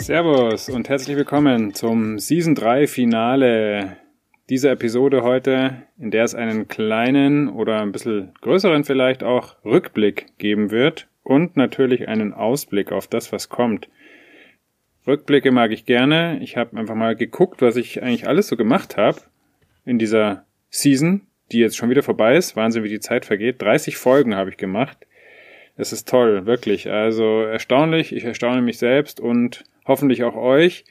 Servus und herzlich willkommen zum Season 3 Finale dieser Episode heute, in der es einen kleinen oder ein bisschen größeren vielleicht auch Rückblick geben wird und natürlich einen Ausblick auf das, was kommt. Rückblicke mag ich gerne. Ich habe einfach mal geguckt, was ich eigentlich alles so gemacht habe in dieser Season, die jetzt schon wieder vorbei ist. Wahnsinn, wie die Zeit vergeht. 30 Folgen habe ich gemacht. Es ist toll, wirklich. Also erstaunlich. Ich erstaune mich selbst und hoffentlich auch euch.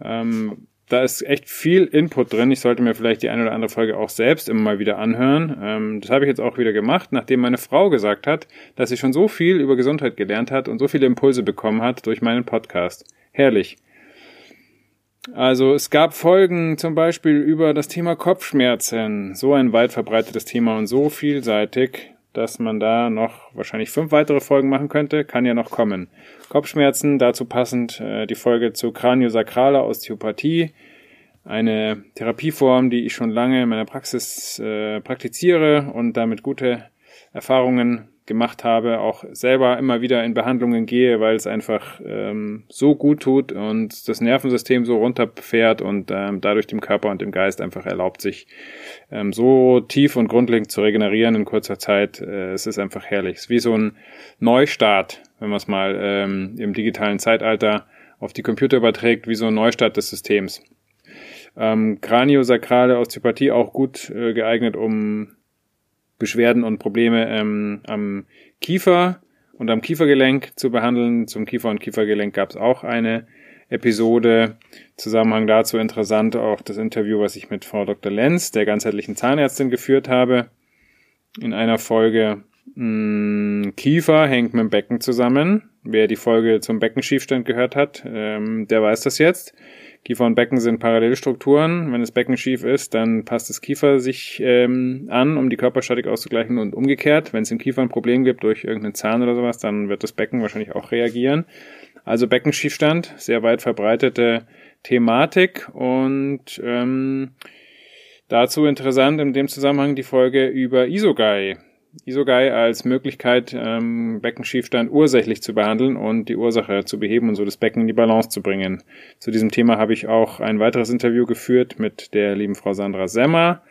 Ähm, da ist echt viel Input drin. Ich sollte mir vielleicht die eine oder andere Folge auch selbst immer mal wieder anhören. Ähm, das habe ich jetzt auch wieder gemacht, nachdem meine Frau gesagt hat, dass sie schon so viel über Gesundheit gelernt hat und so viele Impulse bekommen hat durch meinen Podcast. Herrlich. Also es gab Folgen zum Beispiel über das Thema Kopfschmerzen. So ein weit verbreitetes Thema und so vielseitig, dass man da noch wahrscheinlich fünf weitere Folgen machen könnte. Kann ja noch kommen. Kopfschmerzen, dazu passend äh, die Folge zu Kraniosakraler Osteopathie. Eine Therapieform, die ich schon lange in meiner Praxis äh, praktiziere und damit gute Erfahrungen gemacht habe, auch selber immer wieder in Behandlungen gehe, weil es einfach ähm, so gut tut und das Nervensystem so runterfährt und ähm, dadurch dem Körper und dem Geist einfach erlaubt, sich ähm, so tief und grundlegend zu regenerieren in kurzer Zeit. Äh, es ist einfach herrlich. Es ist wie so ein Neustart, wenn man es mal ähm, im digitalen Zeitalter auf die Computer überträgt, wie so ein Neustart des Systems. Ähm, Kraniosakrale Osteopathie auch gut äh, geeignet, um Beschwerden und Probleme ähm, am Kiefer und am Kiefergelenk zu behandeln. Zum Kiefer- und Kiefergelenk gab es auch eine Episode. Zusammenhang dazu interessant auch das Interview, was ich mit Frau Dr. Lenz, der ganzheitlichen Zahnärztin, geführt habe. In einer Folge mh, hm, Kiefer hängt mit dem Becken zusammen. Wer die Folge zum Beckenschiefstand gehört hat, ähm, der weiß das jetzt. Kiefer und Becken sind Parallelstrukturen. Wenn das Becken schief ist, dann passt das Kiefer sich ähm, an, um die Körperstatik auszugleichen und umgekehrt. Wenn es im Kiefer ein Problem gibt durch irgendeinen Zahn oder sowas, dann wird das Becken wahrscheinlich auch reagieren. Also Beckenschiefstand, sehr weit verbreitete Thematik und ähm, dazu interessant in dem Zusammenhang die Folge über Isogai. Isogai als Möglichkeit, ähm, Beckenschiefstand ursächlich zu behandeln und die Ursache zu beheben und so das Becken in die Balance zu bringen. Zu diesem Thema habe ich auch ein weiteres Interview geführt mit der lieben Frau Sandra Semmer.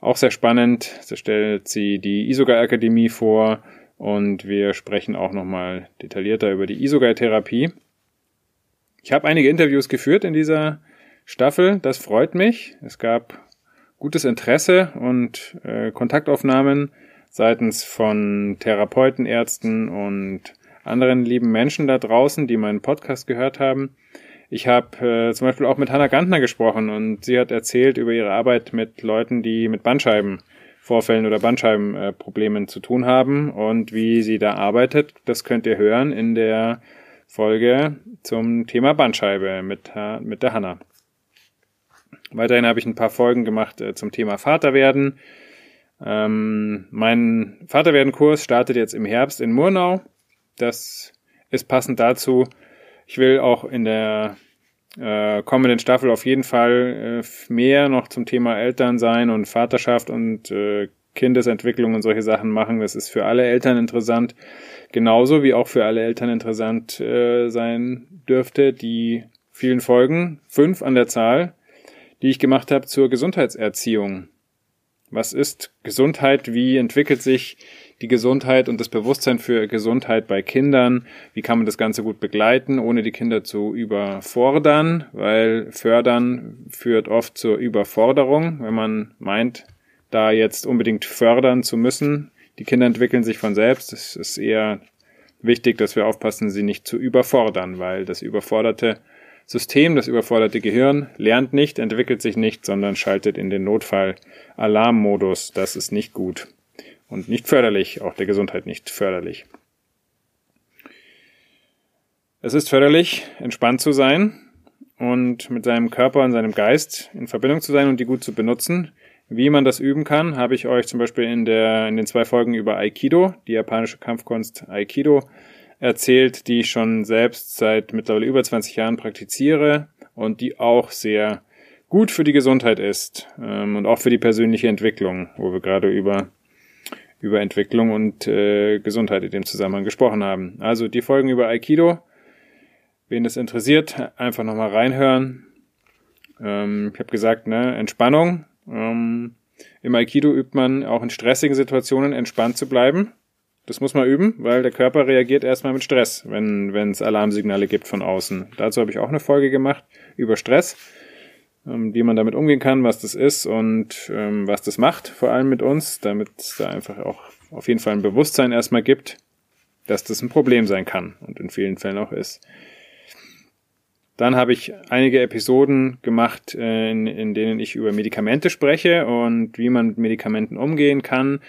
Auch sehr spannend. Da stellt sie die Isogai Akademie vor und wir sprechen auch nochmal detaillierter über die Isogai Therapie. Ich habe einige Interviews geführt in dieser Staffel. Das freut mich. Es gab gutes Interesse und äh, Kontaktaufnahmen seitens von Therapeuten, Ärzten und anderen lieben Menschen da draußen, die meinen Podcast gehört haben. Ich habe äh, zum Beispiel auch mit Hannah Gantner gesprochen und sie hat erzählt über ihre Arbeit mit Leuten, die mit Bandscheibenvorfällen oder Bandscheibenproblemen äh, zu tun haben und wie sie da arbeitet. Das könnt ihr hören in der Folge zum Thema Bandscheibe mit, mit der Hannah. Weiterhin habe ich ein paar Folgen gemacht äh, zum Thema Vaterwerden ähm, mein Vaterwerden-Kurs startet jetzt im Herbst in Murnau. Das ist passend dazu. Ich will auch in der äh, kommenden Staffel auf jeden Fall äh, mehr noch zum Thema Eltern sein und Vaterschaft und äh, Kindesentwicklung und solche Sachen machen. Das ist für alle Eltern interessant, genauso wie auch für alle Eltern interessant äh, sein dürfte. Die vielen Folgen, fünf an der Zahl, die ich gemacht habe zur Gesundheitserziehung. Was ist Gesundheit? Wie entwickelt sich die Gesundheit und das Bewusstsein für Gesundheit bei Kindern? Wie kann man das Ganze gut begleiten, ohne die Kinder zu überfordern? Weil fördern führt oft zur Überforderung, wenn man meint, da jetzt unbedingt fördern zu müssen. Die Kinder entwickeln sich von selbst. Es ist eher wichtig, dass wir aufpassen, sie nicht zu überfordern, weil das überforderte System, das überforderte Gehirn, lernt nicht, entwickelt sich nicht, sondern schaltet in den Notfall-Alarmmodus. Das ist nicht gut und nicht förderlich, auch der Gesundheit nicht förderlich. Es ist förderlich, entspannt zu sein und mit seinem Körper und seinem Geist in Verbindung zu sein und die gut zu benutzen. Wie man das üben kann, habe ich euch zum Beispiel in, der, in den zwei Folgen über Aikido, die japanische Kampfkunst Aikido, erzählt, die ich schon selbst seit mittlerweile über 20 Jahren praktiziere und die auch sehr gut für die Gesundheit ist ähm, und auch für die persönliche Entwicklung, wo wir gerade über über Entwicklung und äh, Gesundheit in dem Zusammenhang gesprochen haben. Also die Folgen über Aikido wen das interessiert, einfach nochmal reinhören. Ähm, ich habe gesagt, ne, Entspannung. Ähm, Im Aikido übt man auch in stressigen Situationen entspannt zu bleiben. Das muss man üben, weil der Körper reagiert erstmal mit Stress, wenn es Alarmsignale gibt von außen. Dazu habe ich auch eine Folge gemacht über Stress, ähm, wie man damit umgehen kann, was das ist und ähm, was das macht, vor allem mit uns, damit es da einfach auch auf jeden Fall ein Bewusstsein erstmal gibt, dass das ein Problem sein kann und in vielen Fällen auch ist. Dann habe ich einige Episoden gemacht, äh, in, in denen ich über Medikamente spreche und wie man mit Medikamenten umgehen kann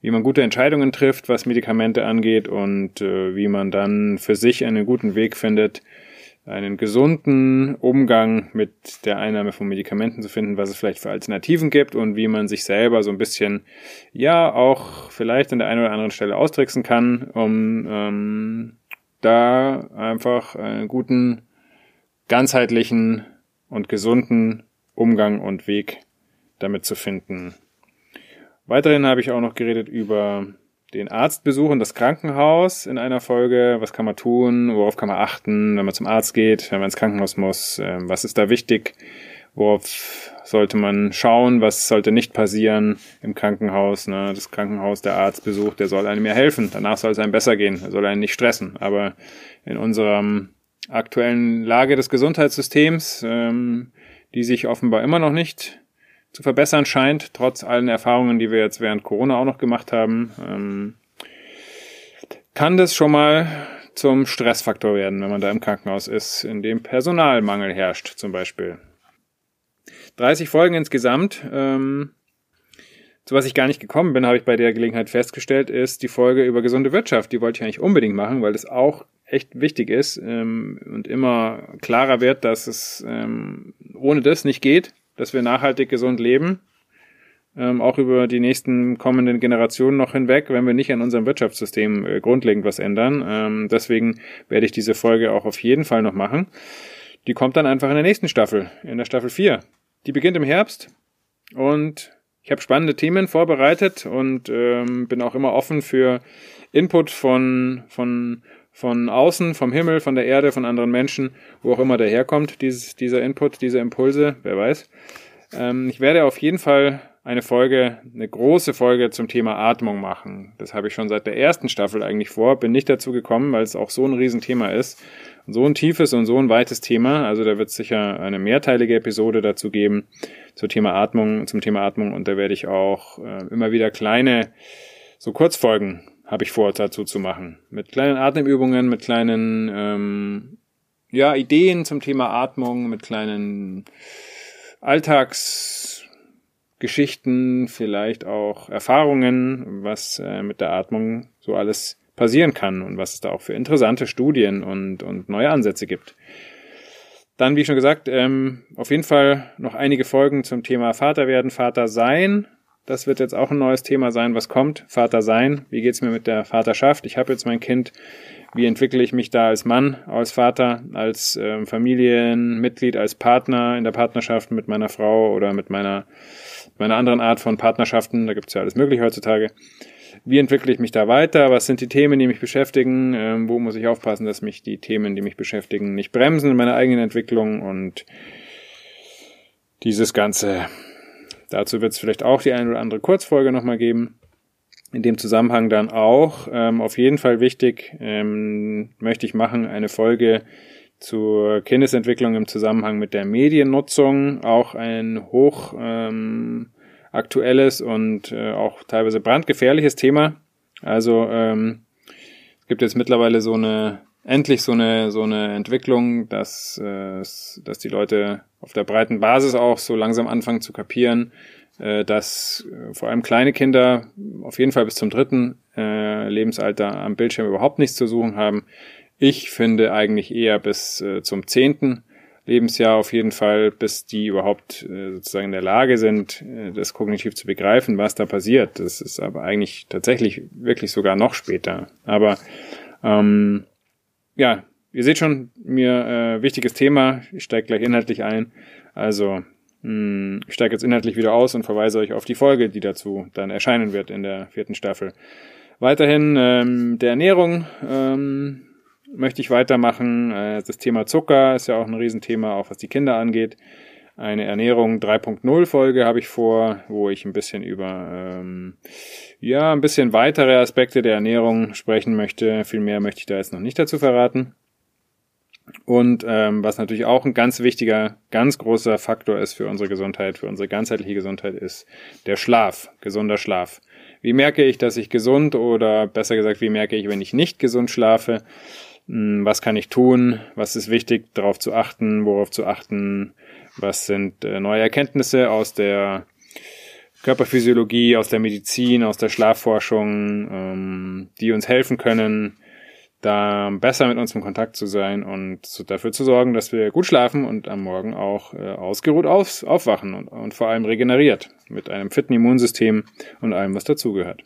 wie man gute Entscheidungen trifft, was Medikamente angeht und äh, wie man dann für sich einen guten Weg findet, einen gesunden Umgang mit der Einnahme von Medikamenten zu finden, was es vielleicht für Alternativen gibt und wie man sich selber so ein bisschen, ja, auch vielleicht an der einen oder anderen Stelle austricksen kann, um ähm, da einfach einen guten, ganzheitlichen und gesunden Umgang und Weg damit zu finden. Weiterhin habe ich auch noch geredet über den Arztbesuch und das Krankenhaus in einer Folge. Was kann man tun? Worauf kann man achten, wenn man zum Arzt geht, wenn man ins Krankenhaus muss? Ähm, was ist da wichtig? Worauf sollte man schauen? Was sollte nicht passieren im Krankenhaus? Ne? Das Krankenhaus, der Arztbesuch, der soll einem ja helfen. Danach soll es einem besser gehen. Er soll einen nicht stressen. Aber in unserer aktuellen Lage des Gesundheitssystems, ähm, die sich offenbar immer noch nicht zu verbessern scheint, trotz allen Erfahrungen, die wir jetzt während Corona auch noch gemacht haben, ähm, kann das schon mal zum Stressfaktor werden, wenn man da im Krankenhaus ist, in dem Personalmangel herrscht zum Beispiel. 30 Folgen insgesamt. Ähm, zu was ich gar nicht gekommen bin, habe ich bei der Gelegenheit festgestellt, ist die Folge über gesunde Wirtschaft. Die wollte ich eigentlich unbedingt machen, weil das auch echt wichtig ist ähm, und immer klarer wird, dass es ähm, ohne das nicht geht dass wir nachhaltig gesund leben, ähm, auch über die nächsten kommenden Generationen noch hinweg, wenn wir nicht an unserem Wirtschaftssystem äh, grundlegend was ändern. Ähm, deswegen werde ich diese Folge auch auf jeden Fall noch machen. Die kommt dann einfach in der nächsten Staffel, in der Staffel 4. Die beginnt im Herbst und ich habe spannende Themen vorbereitet und ähm, bin auch immer offen für Input von, von, von außen, vom Himmel, von der Erde, von anderen Menschen, wo auch immer der herkommt, dieses, dieser Input, diese Impulse, wer weiß. Ähm, ich werde auf jeden Fall eine Folge, eine große Folge zum Thema Atmung machen. Das habe ich schon seit der ersten Staffel eigentlich vor, bin nicht dazu gekommen, weil es auch so ein Riesenthema ist. so ein tiefes und so ein weites Thema. Also da wird es sicher eine mehrteilige Episode dazu geben zum Thema Atmung, zum Thema Atmung und da werde ich auch äh, immer wieder kleine so Kurzfolgen habe ich vor, dazu zu machen. Mit kleinen Atemübungen, mit kleinen ähm, ja, Ideen zum Thema Atmung, mit kleinen Alltagsgeschichten, vielleicht auch Erfahrungen, was äh, mit der Atmung so alles passieren kann und was es da auch für interessante Studien und, und neue Ansätze gibt. Dann, wie schon gesagt, ähm, auf jeden Fall noch einige Folgen zum Thema Vater werden, Vater sein. Das wird jetzt auch ein neues Thema sein, was kommt. Vater sein. Wie geht's mir mit der Vaterschaft? Ich habe jetzt mein Kind. Wie entwickle ich mich da als Mann, als Vater, als ähm, Familienmitglied, als Partner in der Partnerschaft mit meiner Frau oder mit meiner, meiner anderen Art von Partnerschaften? Da gibt's ja alles mögliche heutzutage. Wie entwickle ich mich da weiter? Was sind die Themen, die mich beschäftigen? Ähm, wo muss ich aufpassen, dass mich die Themen, die mich beschäftigen, nicht bremsen in meiner eigenen Entwicklung? Und dieses ganze Dazu wird es vielleicht auch die eine oder andere Kurzfolge nochmal geben. In dem Zusammenhang dann auch ähm, auf jeden Fall wichtig, ähm, möchte ich machen, eine Folge zur Kindesentwicklung im Zusammenhang mit der Mediennutzung. Auch ein hoch ähm, aktuelles und äh, auch teilweise brandgefährliches Thema. Also ähm, es gibt jetzt mittlerweile so eine endlich so eine so eine Entwicklung, dass äh, dass die Leute auf der breiten Basis auch so langsam anfangen zu kapieren, äh, dass äh, vor allem kleine Kinder auf jeden Fall bis zum dritten äh, Lebensalter am Bildschirm überhaupt nichts zu suchen haben. Ich finde eigentlich eher bis äh, zum zehnten Lebensjahr auf jeden Fall, bis die überhaupt äh, sozusagen in der Lage sind, äh, das kognitiv zu begreifen, was da passiert. Das ist aber eigentlich tatsächlich wirklich sogar noch später. Aber ähm, ja, ihr seht schon, mir äh, wichtiges Thema. Ich steige gleich inhaltlich ein. Also, mh, hm, ich steige jetzt inhaltlich wieder aus und verweise euch auf die Folge, die dazu dann erscheinen wird in der vierten Staffel. Weiterhin ähm, der Ernährung ähm, möchte ich weitermachen. Äh, das Thema Zucker ist ja auch ein Riesenthema, auch was die Kinder angeht. Eine Ernährung 3.0 Folge habe ich vor, wo ich ein bisschen über ähm, ja ein bisschen weitere Aspekte der Ernährung sprechen möchte. Viel mehr möchte ich da jetzt noch nicht dazu verraten. Und ähm, was natürlich auch ein ganz wichtiger, ganz großer Faktor ist für unsere Gesundheit, für unsere ganzheitliche Gesundheit, ist der Schlaf, gesunder Schlaf. Wie merke ich, dass ich gesund oder besser gesagt, wie merke ich, wenn ich nicht gesund schlafe? Hm, was kann ich tun? Was ist wichtig, darauf zu achten, worauf zu achten? Was sind äh, neue Erkenntnisse aus der Körperphysiologie, aus der Medizin, aus der Schlafforschung, ähm, die uns helfen können, da besser mit uns in Kontakt zu sein und so dafür zu sorgen, dass wir gut schlafen und am Morgen auch äh, ausgeruht auf, aufwachen und, und vor allem regeneriert mit einem fitten Immunsystem und allem, was dazugehört.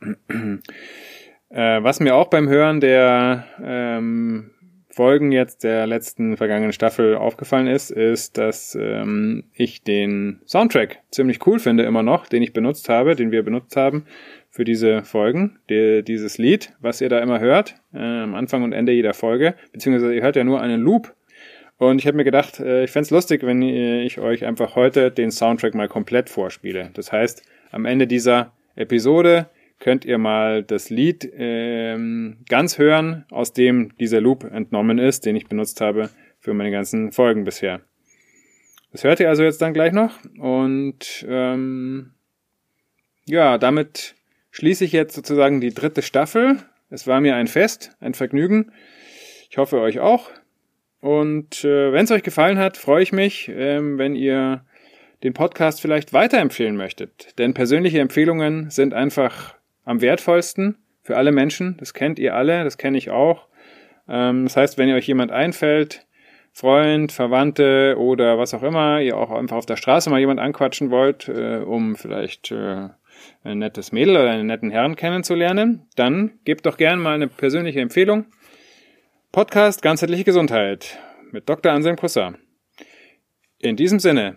äh, was mir auch beim Hören der ähm, Folgen jetzt der letzten vergangenen Staffel aufgefallen ist, ist, dass ähm, ich den Soundtrack ziemlich cool finde immer noch, den ich benutzt habe, den wir benutzt haben für diese Folgen, die, dieses Lied, was ihr da immer hört, äh, am Anfang und Ende jeder Folge, beziehungsweise ihr hört ja nur einen Loop. Und ich habe mir gedacht, äh, ich fände lustig, wenn ich euch einfach heute den Soundtrack mal komplett vorspiele. Das heißt, am Ende dieser Episode könnt ihr mal das Lied ähm, ganz hören, aus dem dieser Loop entnommen ist, den ich benutzt habe für meine ganzen Folgen bisher. Das hört ihr also jetzt dann gleich noch. Und ähm, ja, damit schließe ich jetzt sozusagen die dritte Staffel. Es war mir ein Fest, ein Vergnügen. Ich hoffe euch auch. Und äh, wenn es euch gefallen hat, freue ich mich, ähm, wenn ihr den Podcast vielleicht weiterempfehlen möchtet. Denn persönliche Empfehlungen sind einfach am wertvollsten für alle Menschen. Das kennt ihr alle, das kenne ich auch. Ähm, das heißt, wenn ihr euch jemand einfällt, Freund, Verwandte oder was auch immer, ihr auch einfach auf der Straße mal jemand anquatschen wollt, äh, um vielleicht äh, ein nettes Mädel oder einen netten Herrn kennenzulernen, dann gebt doch gerne mal eine persönliche Empfehlung. Podcast Ganzheitliche Gesundheit mit Dr. Anselm Kusser. In diesem Sinne,